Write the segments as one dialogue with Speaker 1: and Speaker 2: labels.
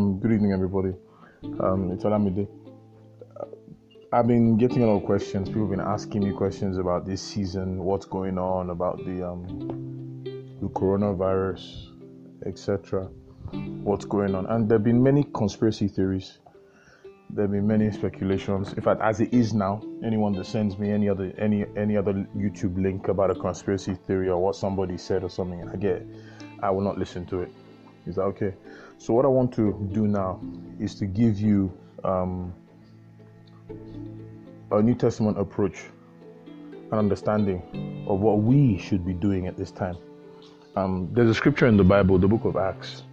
Speaker 1: Um, good evening, everybody. Um, it's Olamide. Uh, I've been getting a lot of questions. People have been asking me questions about this season, what's going on, about the um, the coronavirus, etc. What's going on? And there have been many conspiracy theories. There have been many speculations. In fact, as it is now, anyone that sends me any other any any other YouTube link about a conspiracy theory or what somebody said or something, I get, I will not listen to it. Is that okay? So what I want to do now is to give you um, a New Testament approach, an understanding of what we should be doing at this time. Um, there's a scripture in the Bible, the book of Acts.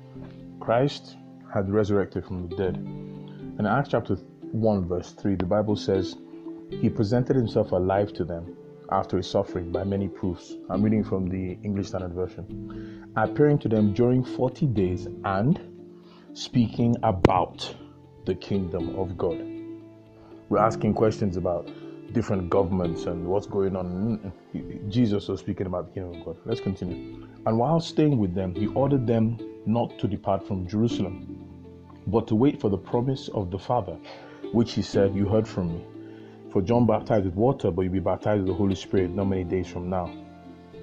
Speaker 1: Christ had resurrected from the dead. In Acts chapter 1, verse 3, the Bible says, He presented Himself alive to them after his suffering by many proofs. I'm reading from the English Standard Version. Appearing to them during 40 days and speaking about the kingdom of God. We're asking questions about different governments and what's going on. Jesus was speaking about the kingdom of God. Let's continue. And while staying with them, he ordered them not to depart from Jerusalem, but to wait for the promise of the Father, which he said, You heard from me. For John baptized with water, but you'll be baptized with the Holy Spirit not many days from now.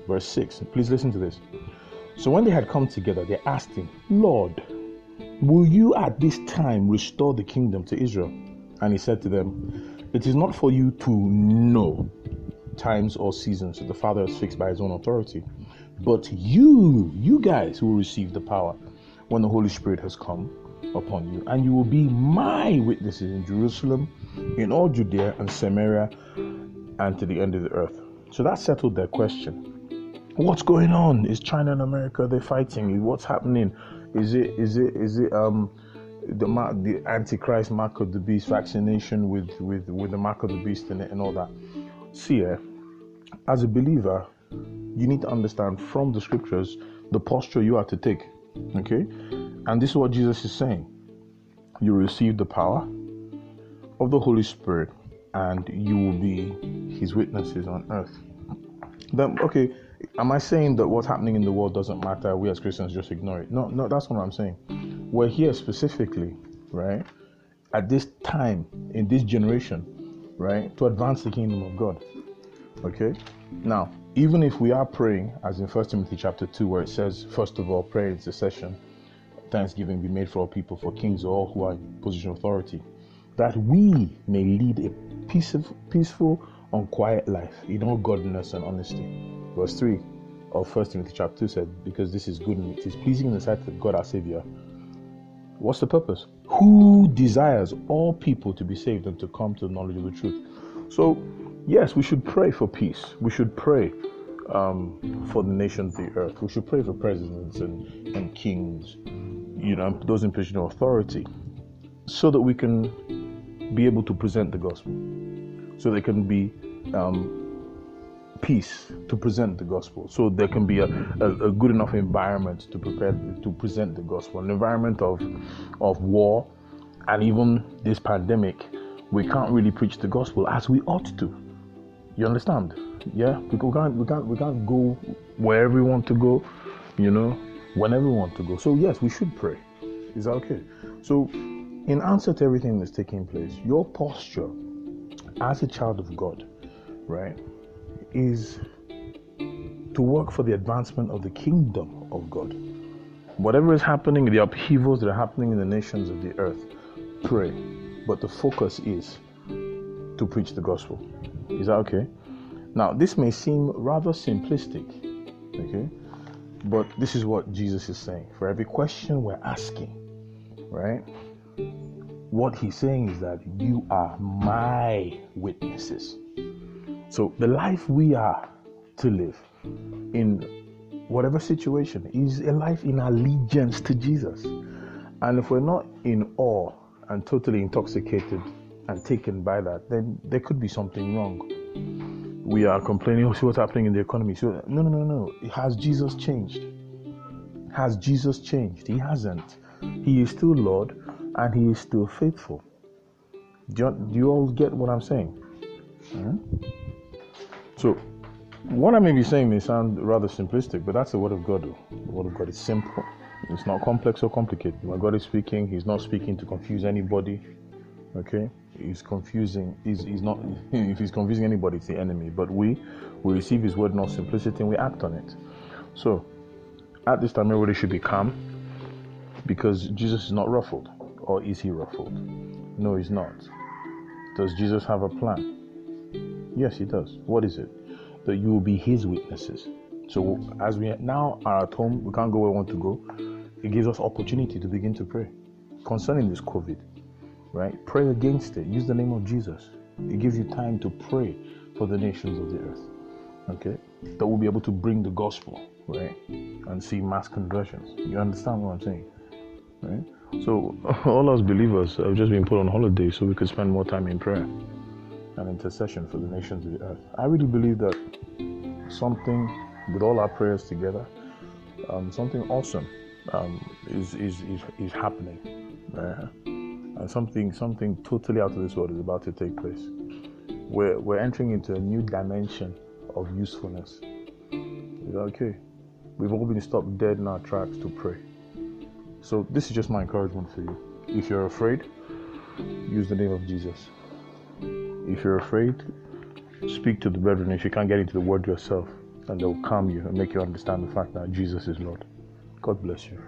Speaker 1: Verse 6. Please listen to this. So when they had come together, they asked him, Lord, will you at this time restore the kingdom to Israel? And he said to them, It is not for you to know times or seasons that the Father has fixed by his own authority, but you, you guys who will receive the power when the Holy Spirit has come upon you, and you will be my witnesses in Jerusalem, in all Judea and Samaria, and to the end of the earth. So that settled their question. What's going on? Is China and America they fighting? What's happening? Is it is it is it um the the Antichrist mark of the beast vaccination with with with the mark of the beast in it and all that? See, eh, as a believer, you need to understand from the scriptures the posture you are to take. Okay, and this is what Jesus is saying. You receive the power of the Holy Spirit and you will be his witnesses on earth. Then, okay, am I saying that what's happening in the world doesn't matter? We as Christians just ignore it. No, no, that's not what I'm saying. We're here specifically, right, at this time, in this generation, right, to advance the kingdom of God. Okay? Now, even if we are praying, as in 1 Timothy chapter 2, where it says, first of all, prayer intercession, thanksgiving be made for all people, for kings, all who are in position of authority, that we may lead a peaceful, peaceful, unquiet life in all godliness and honesty. Verse 3 of 1 Timothy chapter 2 said, Because this is good and it is pleasing in the sight of God our Savior. What's the purpose? Who desires all people to be saved and to come to the knowledge of the truth? So, yes, we should pray for peace. We should pray um, for the nations of the earth. We should pray for presidents and, and kings, you know, those in position of authority, so that we can be able to present the gospel, so they can be um, peace to present the gospel, so there can be a, a, a, good enough environment to prepare to present the gospel. An environment of of war, and even this pandemic, we can't really preach the gospel as we ought to. You understand? Yeah, we can't we can't we can't go wherever we want to go, you know, whenever we want to go. So yes, we should pray. Is that okay? So in answer to everything that's taking place, your posture as a child of God, right, is to work for the advancement of the kingdom of God. Whatever is happening, the upheavals that are happening in the nations of the earth, pray. But the focus is to preach the gospel. Is that okay? Now, this may seem rather simplistic, okay? But this is what Jesus is saying. For every question we're asking, right? What he's saying is that you are my witnesses. So the life we are to live in whatever situation is a life in allegiance to Jesus. And if we're not in awe and totally intoxicated and taken by that, then there could be something wrong. We are complaining, oh, see what's happening in the economy. So, no, no, no, no. Has Jesus changed? Has Jesus changed? He hasn't. He is still Lord and He is still faithful. Do you, do you all get what I'm saying? Hmm? So, what I may be saying may sound rather simplistic, but that's the Word of God. The Word of God is simple, It's not complex or complicated. When God is speaking, He's not speaking to confuse anybody. Okay? He's confusing. He's, he's not. If He's confusing anybody, it's the enemy. But we, we receive His word all simplicity and we act on it. So, at this time, everybody should be calm because Jesus is not ruffled. Or is He ruffled? No, He's not. Does Jesus have a plan? Yes, He does. What is it? That you will be His witnesses. So, as we now are at home, we can't go where we want to go it gives us opportunity to begin to pray concerning this COVID, right? Pray against it. Use the name of Jesus. It gives you time to pray for the nations of the earth, okay? That will be able to bring the gospel, right? And see mass conversions. You understand what I'm saying, right? So, all us believers have just been put on holiday so we could spend more time in prayer and intercession for the nations of the earth. I really believe that something, with all our prayers together, um, something awesome um, is, is, is, is happening. Uh, and something, something totally out of this world is about to take place. We're, we're entering into a new dimension of usefulness. Is okay? We've all been stopped dead in our tracks to pray. So, this is just my encouragement for you. If you're afraid, use the name of Jesus. If you're afraid, speak to the brethren. If you can't get into the word yourself, and they'll calm you and make you understand the fact that Jesus is Lord. God bless you.